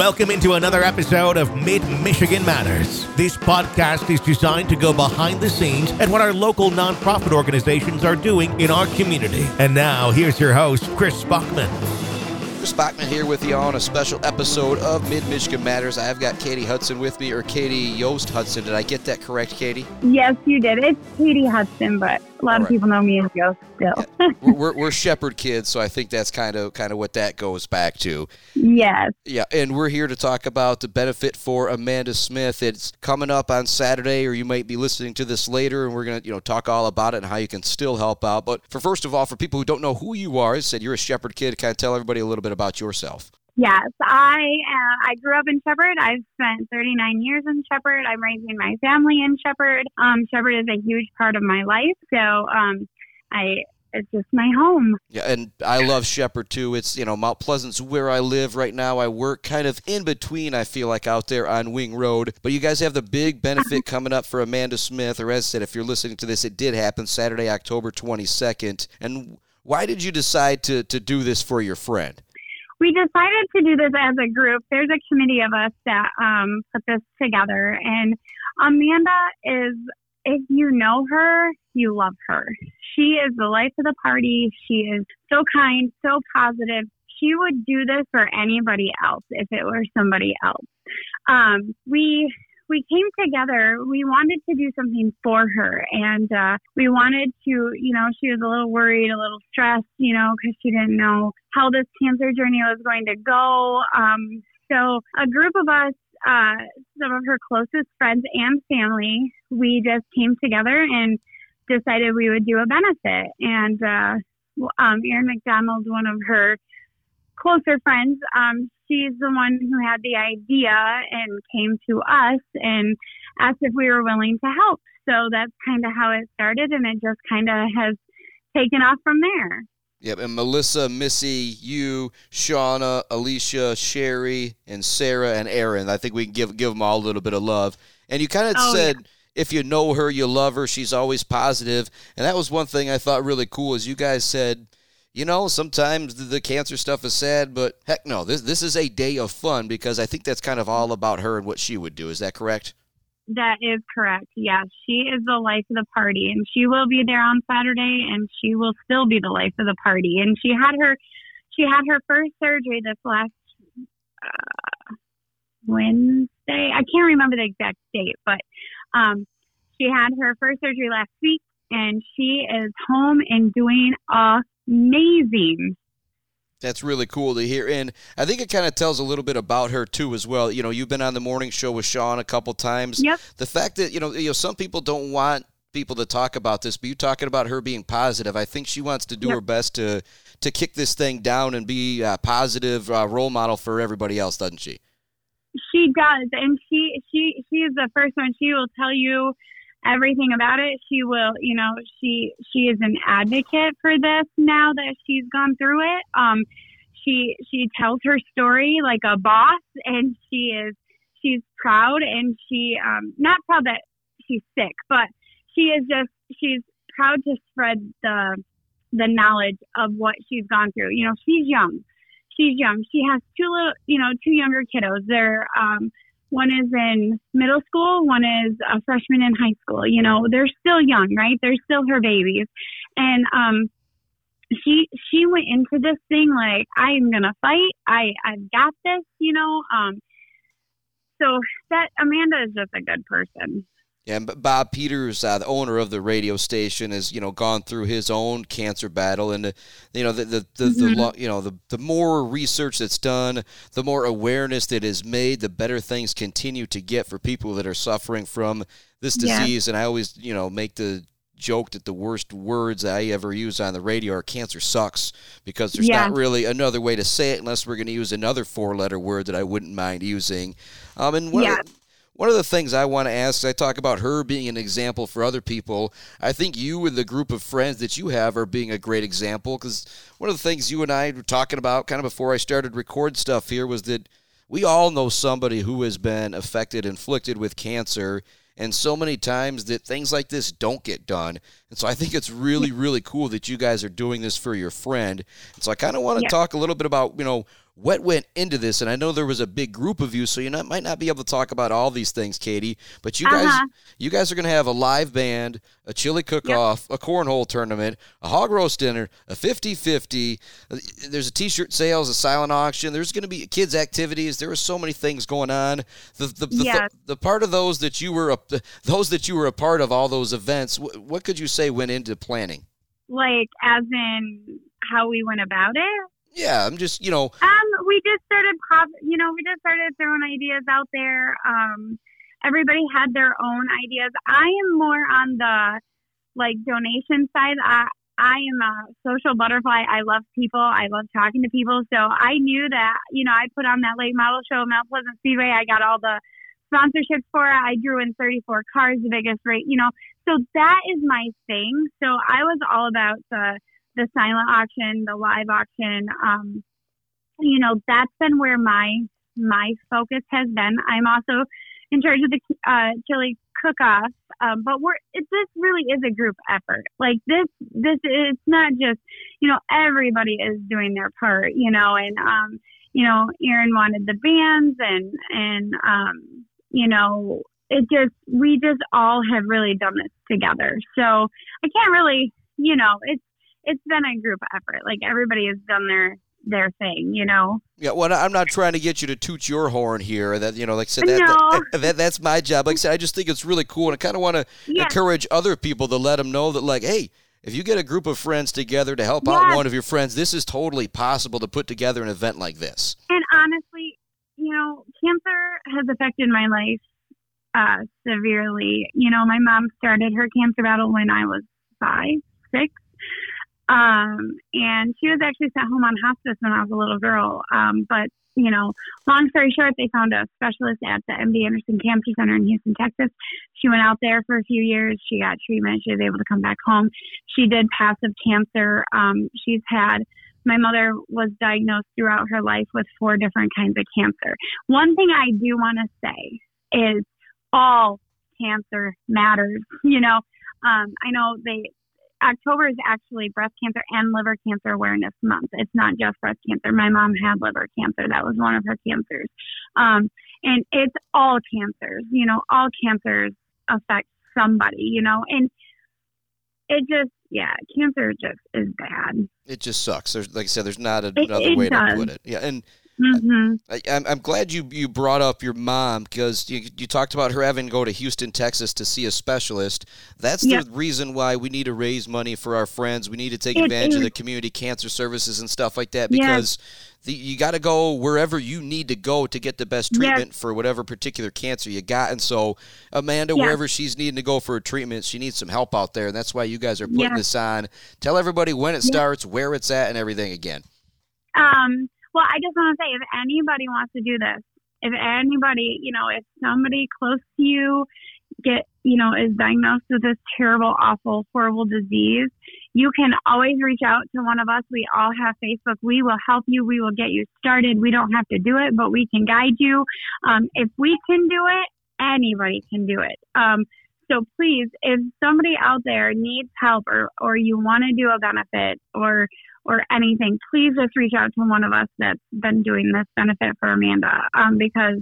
Welcome into another episode of Mid Michigan Matters. This podcast is designed to go behind the scenes at what our local nonprofit organizations are doing in our community. And now, here's your host, Chris Bachman. Chris Bachman here with you on a special episode of Mid Michigan Matters. I've got Katie Hutson with me, or Katie Yost Hutson. Did I get that correct, Katie? Yes, you did. It's Katie Hutson, but a lot All of right. people know me as Yost still. we're, we're, we're Shepherd kids, so I think that's kind of kind of what that goes back to. yes. Yeah, and we're here to talk about the benefit for Amanda Smith. It's coming up on Saturday, or you might be listening to this later, and we're gonna you know talk all about it and how you can still help out. But for first of all, for people who don't know who you are, I said you're a Shepherd kid. Kind of tell everybody a little bit about yourself. Yes, I uh, I grew up in Shepherd. I've spent 39 years in Shepherd. I'm raising my family in Shepherd. Um, Shepherd is a huge part of my life, so um, I it's just my home. Yeah, and I love Shepherd too. It's you know Mount Pleasant's where I live right now. I work kind of in between. I feel like out there on Wing Road. But you guys have the big benefit coming up for Amanda Smith, or as I said, if you're listening to this, it did happen Saturday, October 22nd. And why did you decide to to do this for your friend? We decided to do this as a group. There's a committee of us that um, put this together, and Amanda is. If you know her, you love her. She is the life of the party. She is so kind, so positive. She would do this for anybody else if it were somebody else. Um, we we came together. We wanted to do something for her, and uh, we wanted to. You know, she was a little worried, a little stressed. You know, because she didn't know how this cancer journey was going to go. Um, so a group of us uh, some of her closest friends and family, we just came together and decided we would do a benefit. And uh, um, Erin McDonald, one of her closer friends, um, she's the one who had the idea and came to us and asked if we were willing to help. So that's kind of how it started, and it just kind of has taken off from there. Yep, and Melissa, Missy, you, Shauna, Alicia, Sherry, and Sarah and Aaron. I think we can give give them all a little bit of love. And you kind of Oh, said if you know her, you love her. She's always positive. And that was one thing I thought really cool is you guys said, you know, sometimes the, cancer stuff is sad, but heck no, this this is a day of fun because I think that's kind of all about her and what she would do. Is that correct? That is correct. Yes, she is the life of the party, and she will be there on Saturday, and she will still be the life of the party. And she had her, she had her first surgery this last uh, Wednesday. I can't remember the exact date, but um, she had her first surgery last week, and she is home and doing amazing. That's really cool to hear. And I think it kind of tells a little bit about her too as well. You know, you've been on the morning show with Sean a couple times. Yep. The fact that, you know, you know, some people don't want people to talk about this, but you talking about her being positive. I think she wants to do Yep. her best to to kick this thing down and be a positive uh, role model for everybody else, doesn't she? She does, and she she she is the first one. She will tell you everything about it. She will, you know, she she is an advocate for this now that she's gone through it. Um, she she tells her story like a boss, and she is she's proud, and she um not proud that she's sick, but she is just she's proud to spread the the knowledge of what she's gone through. You know, she's young. She's young. She has two little, you know, two younger kiddos. They're um, one is in middle school, one is a freshman in high school. You know, they're still young, right? They're still her babies, and um, she she went into this thing like I am gonna fight. I I've got this. You know, um, so that Amanda is just a good person. Yeah, and Bob Peters, uh, the owner of the radio station, has you know gone through his own cancer battle, and uh, you know the the, the, the Mhm. lo- you know the the more research that's done, the more awareness that is made, the better things continue to get for people that are suffering from this Yeah. disease. And I always you know make the joke that the worst words I ever use on the radio are "cancer sucks" because there's Yeah. not really another way to say it unless we're going to use another four-letter word that I wouldn't mind using. Um, and of Yeah. One of the things I want to ask, I talk about her being an example for other people. I think you and the group of friends that you have are being a great example because one of the things you and I were talking about kind of before I started record stuff here was that we all know somebody who has been affected, inflicted with cancer, and so many times that things like this don't get done. And so I think it's really, really cool that you guys are doing this for your friend. And so I kind of want to Yeah. talk a little bit about, you know, what went into this? And I know there was a big group of you, so you not, might not be able to talk about all these things, Katie. But you guys, Uh-huh. you guys are going to have a live band, a chili cook-off, a cornhole tournament, a hog roast dinner, a 50-50. There's a T-shirt sales, a silent auction. There's going to be kids activities. There are so many things going on. The the, the, Yes. the, part of those that you were a, those that you were a part of all those events. What, what could you say went into planning? Like, as in how we went about it. Yeah, I'm just you know Um, we just started pop. You know, we just started throwing ideas out there. Um, everybody had their own ideas. I am more on the like donation side. I I am a social butterfly. I love people. I love talking to people. So I knew that you know I put on that late model show, Mount Pleasant Speedway. I got all the sponsorships for it. I drew in 34 cars, the biggest rate. You know, so that is my thing. So I was all about the the silent auction, the live auction. Um, you know, that's been where my my focus has been. I'm also in charge of the uh, chili cook-off, um, but we're it, this really is a group effort. Like this, this it's not just you know everybody is doing their part. You know, and um, you know, Aaron wanted the bands, and and um, you know, it just we just all have really done this together. So I can't really, you know, it's it's been a group effort. Like everybody has done their their thing, you know. Yeah, well, I'm not trying to get you to toot your horn here. That you know, like I said, that, No. that, that- that's my job. Like I said, I just think it's really cool, and I kind of want to Yeah. encourage other people to let them know that, like, hey, if you get a group of friends together to help out one of your friends, this is totally possible to put together an event like this. And honestly, you know, cancer has affected my life uh, severely. You know, my mom started her cancer battle when I was five, six. Um, and she was actually sent home on hospice when I was a little girl. Um, but, you know, long story short, they found a specialist at the MD Anderson Cancer Center in Houston, Texas. She went out there for a few years. She got treatment. She was able to come back home. She did passive cancer. Um, she's had my mother was diagnosed throughout her life with four different kinds of cancer. One thing I do want to say is all cancer matters. You know, um, I know they October is actually breast cancer and liver cancer awareness month. It's not just breast cancer. My mom had liver cancer. That was one of her cancers. Um, and it's all cancers, you know, all cancers affect somebody, you know, and it just, yeah, cancer just is bad. It just sucks. There's, like I said, there's not It- another it way to put it. Yeah, and hmm I, I'm, I'm glad you, you brought up your mom because you, you talked about her having to go to Houston, Texas to see a specialist. That's Yep. the reason why we need to raise money for our friends. We need to take It advantage of the community cancer services and stuff like that Yes. because the, you got to go wherever you need to go to get the best Yes. treatment for whatever particular cancer you got. And so, Amanda, Yes. wherever she's needing to go for a treatment, she needs some help out there. And that's why you guys are putting Yes. this on. Tell everybody when it Yes. starts, where it's at, and everything again. Um, well, I just want to say if anybody wants to do this, if anybody, you know, if somebody close to you get, you know, is diagnosed with this terrible, awful, horrible disease, you can always reach out to one of us. We all have Facebook. We will help you. We will get you started. We don't have to do it, but we can guide you. Um, if we can do it, anybody can do it. Um, so please, if somebody out there needs help or, or you want to do a benefit or or anything, please just reach out to one of us that's been doing this benefit for Amanda um, because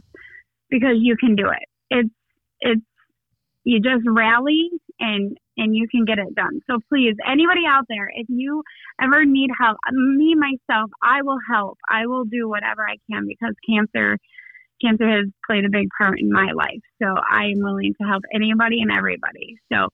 because you can do it. It's it's you just rally and and you can get it done. So please, anybody out there, if you ever need help, me myself, I will help. I will do whatever I can because cancer cancer has played a big part in my life. So I am willing to help anybody and everybody. So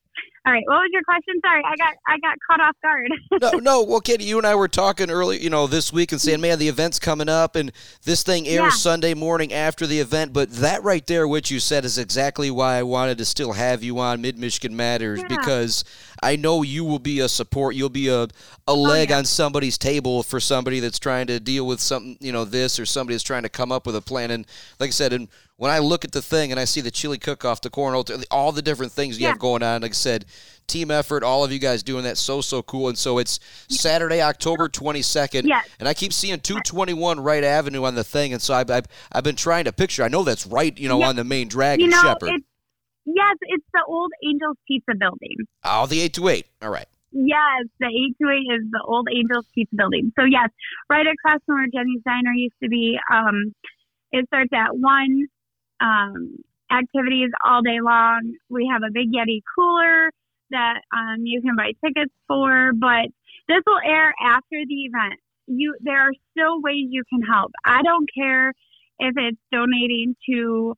all right, what was your question? Sorry, I got I got caught off guard. no, no. Well, Katie, you and I were talking early, you know, this week and saying, man, the event's coming up, and this thing airs Yeah. Sunday morning after the event. But that right there, what you said, is exactly why I wanted to still have you on Mid Michigan Matters Yeah. because I know you will be a support. You'll be a a oh, leg Oh, yeah. on somebody's table for somebody that's trying to deal with something, you know, this or somebody that's trying to come up with a plan. And like I said, and when I look at the thing and I see the chili cook off, the cornhole, all the different things you Yeah. have going on, like I said, team effort, all of you guys doing that, so so cool. And so it's Saturday, October twenty second, Yes. and I keep seeing two twenty one Wright Avenue on the thing, and so I've, I've I've been trying to picture. I know that's right, you know, on the main Dragon you know, Shepherd. Yes, it's the old Angels Pizza building. oh, the eight two eight. All right. Yes, the 828 is the old Angels Pizza building. So yes, right across from where Jenny's Diner used to be. Um, it starts at one. Um, activities all day long. We have a big Yeti cooler that um, you can buy tickets for, but this will air after the event. You there are still ways you can help. I don't care if it's donating to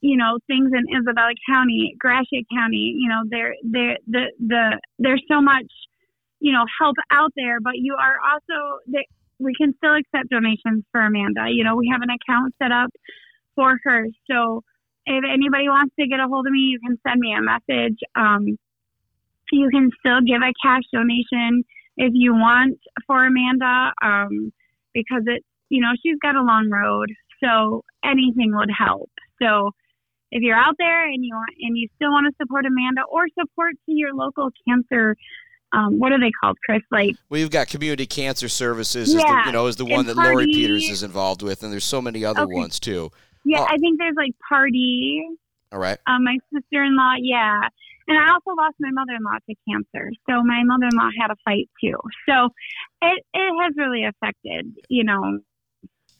you know things in Isabella County, Gratiot County. You know there there the the there's so much you know help out there, but you are also we can still accept donations for Amanda. You know we have an account set up for her, so if anybody wants to get a hold of me, you can send me a message. Um, you can still give a cash donation if you want for Amanda, um, because it, you know, she's got a long road, so anything would help. So if you're out there and you want, and you still want to support Amanda or support to your local cancer um, what are they called, Chris? Like we've got community cancer services. Yeah, is the, you know, is the one that party, Lori Peters is involved with, and there's so many other okay. ones too. Yeah, oh. I think there's like party. All right. Um, my sister-in-law, yeah, and I also lost my mother-in-law to cancer. So my mother-in-law had a fight too. So it it has really affected, you know,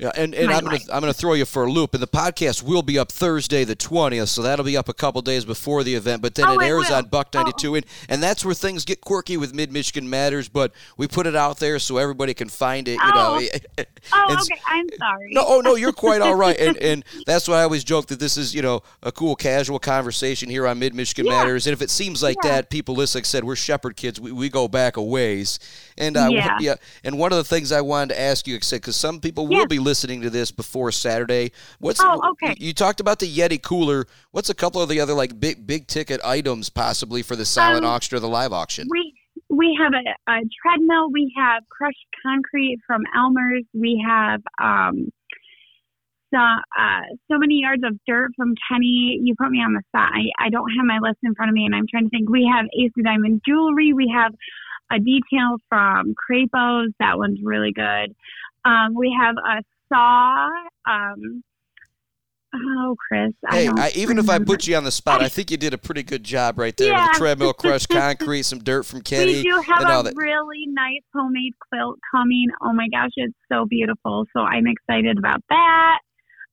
yeah, and, and I'm gonna I'm gonna throw you for a loop. And the podcast will be up Thursday the twentieth, so that'll be up a couple days before the event. But then oh, it airs will. on Buck ninety two, oh. and and that's where things get quirky with Mid Michigan Matters. But we put it out there so everybody can find it. You oh. know. oh, okay. I'm sorry. No, oh no, you're quite all right. And and that's why I always joke that this is you know a cool casual conversation here on Mid Michigan yeah. Matters. And if it seems like yeah. that, people listen. Like I said, we're Shepherd kids. We, we go back a ways. And uh, yeah. yeah. And one of the things I wanted to ask you, because some people will be listening to this before Saturday. What's oh, okay. You, you, talked about the Yeti cooler. What's a couple of the other like big big ticket items possibly for the silent um, auction or the live auction? We we have a, a, treadmill. We have crushed concrete from Elmer's. We have um, so, uh, so many yards of dirt from Kenny. You put me on the spot. I, I don't have my list in front of me, and I'm trying to think. We have Ace of Diamond jewelry. We have a detail from Crepos. That one's really good. Um, we have a saw. Um, oh, Chris. Hey, I I, even if I put you on the spot, I think you did a pretty good job right there yeah. with the treadmill, crushed concrete, some dirt from Kenny. We do have a really nice homemade quilt coming. Oh my gosh, it's so beautiful. So I'm excited about that.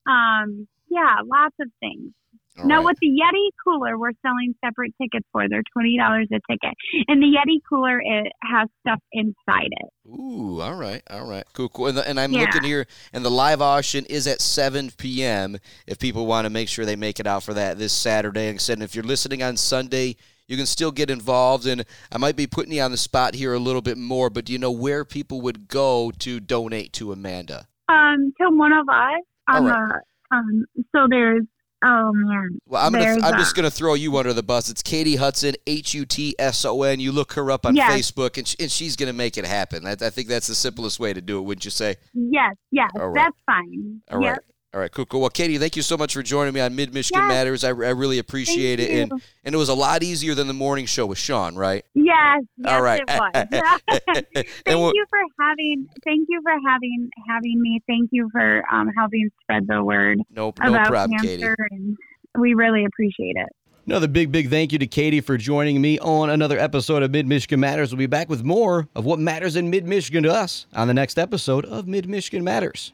Um, yeah, lots of things. All now, right. with the Yeti cooler, we're selling separate tickets for. They're twenty dollars a ticket, and the Yeti cooler it has stuff inside it. Ooh, all right, all right, cool, cool. And, the, and I'm yeah. looking here, and the live auction is at seven p.m. If people want to make sure they make it out for that this Saturday, I said, if you're listening on Sunday, you can still get involved. And I might be putting you on the spot here a little bit more, but do you know where people would go to donate to Amanda? Um, to one of us. Right. uh, um, so there's Oh man. Well, I'm gonna, I'm just gonna throw you under the bus. It's Katie Hutson, H U T S O N. You look her up on yes. Facebook, and, and she's gonna make it happen. I, I, think that's the simplest way to do it. Wouldn't you say? Yes, yes, right. that's fine. All yep. right. All right, cool, cool. Well, Katie, thank you so much for joining me on Mid Michigan yes. Matters. I, I really appreciate thank it, you. and and it was a lot easier than the morning show with Sean, right? Yes, yes All right. it was. thank you for having. Thank you for having having me. Thank you for um, helping spread the word. No, no about problem, cancer Katie. And we really appreciate it. Another big, big thank you to Katie for joining me on another episode of Mid Michigan Matters. We'll be back with more of what matters in Mid Michigan to us on the next episode of Mid Michigan Matters.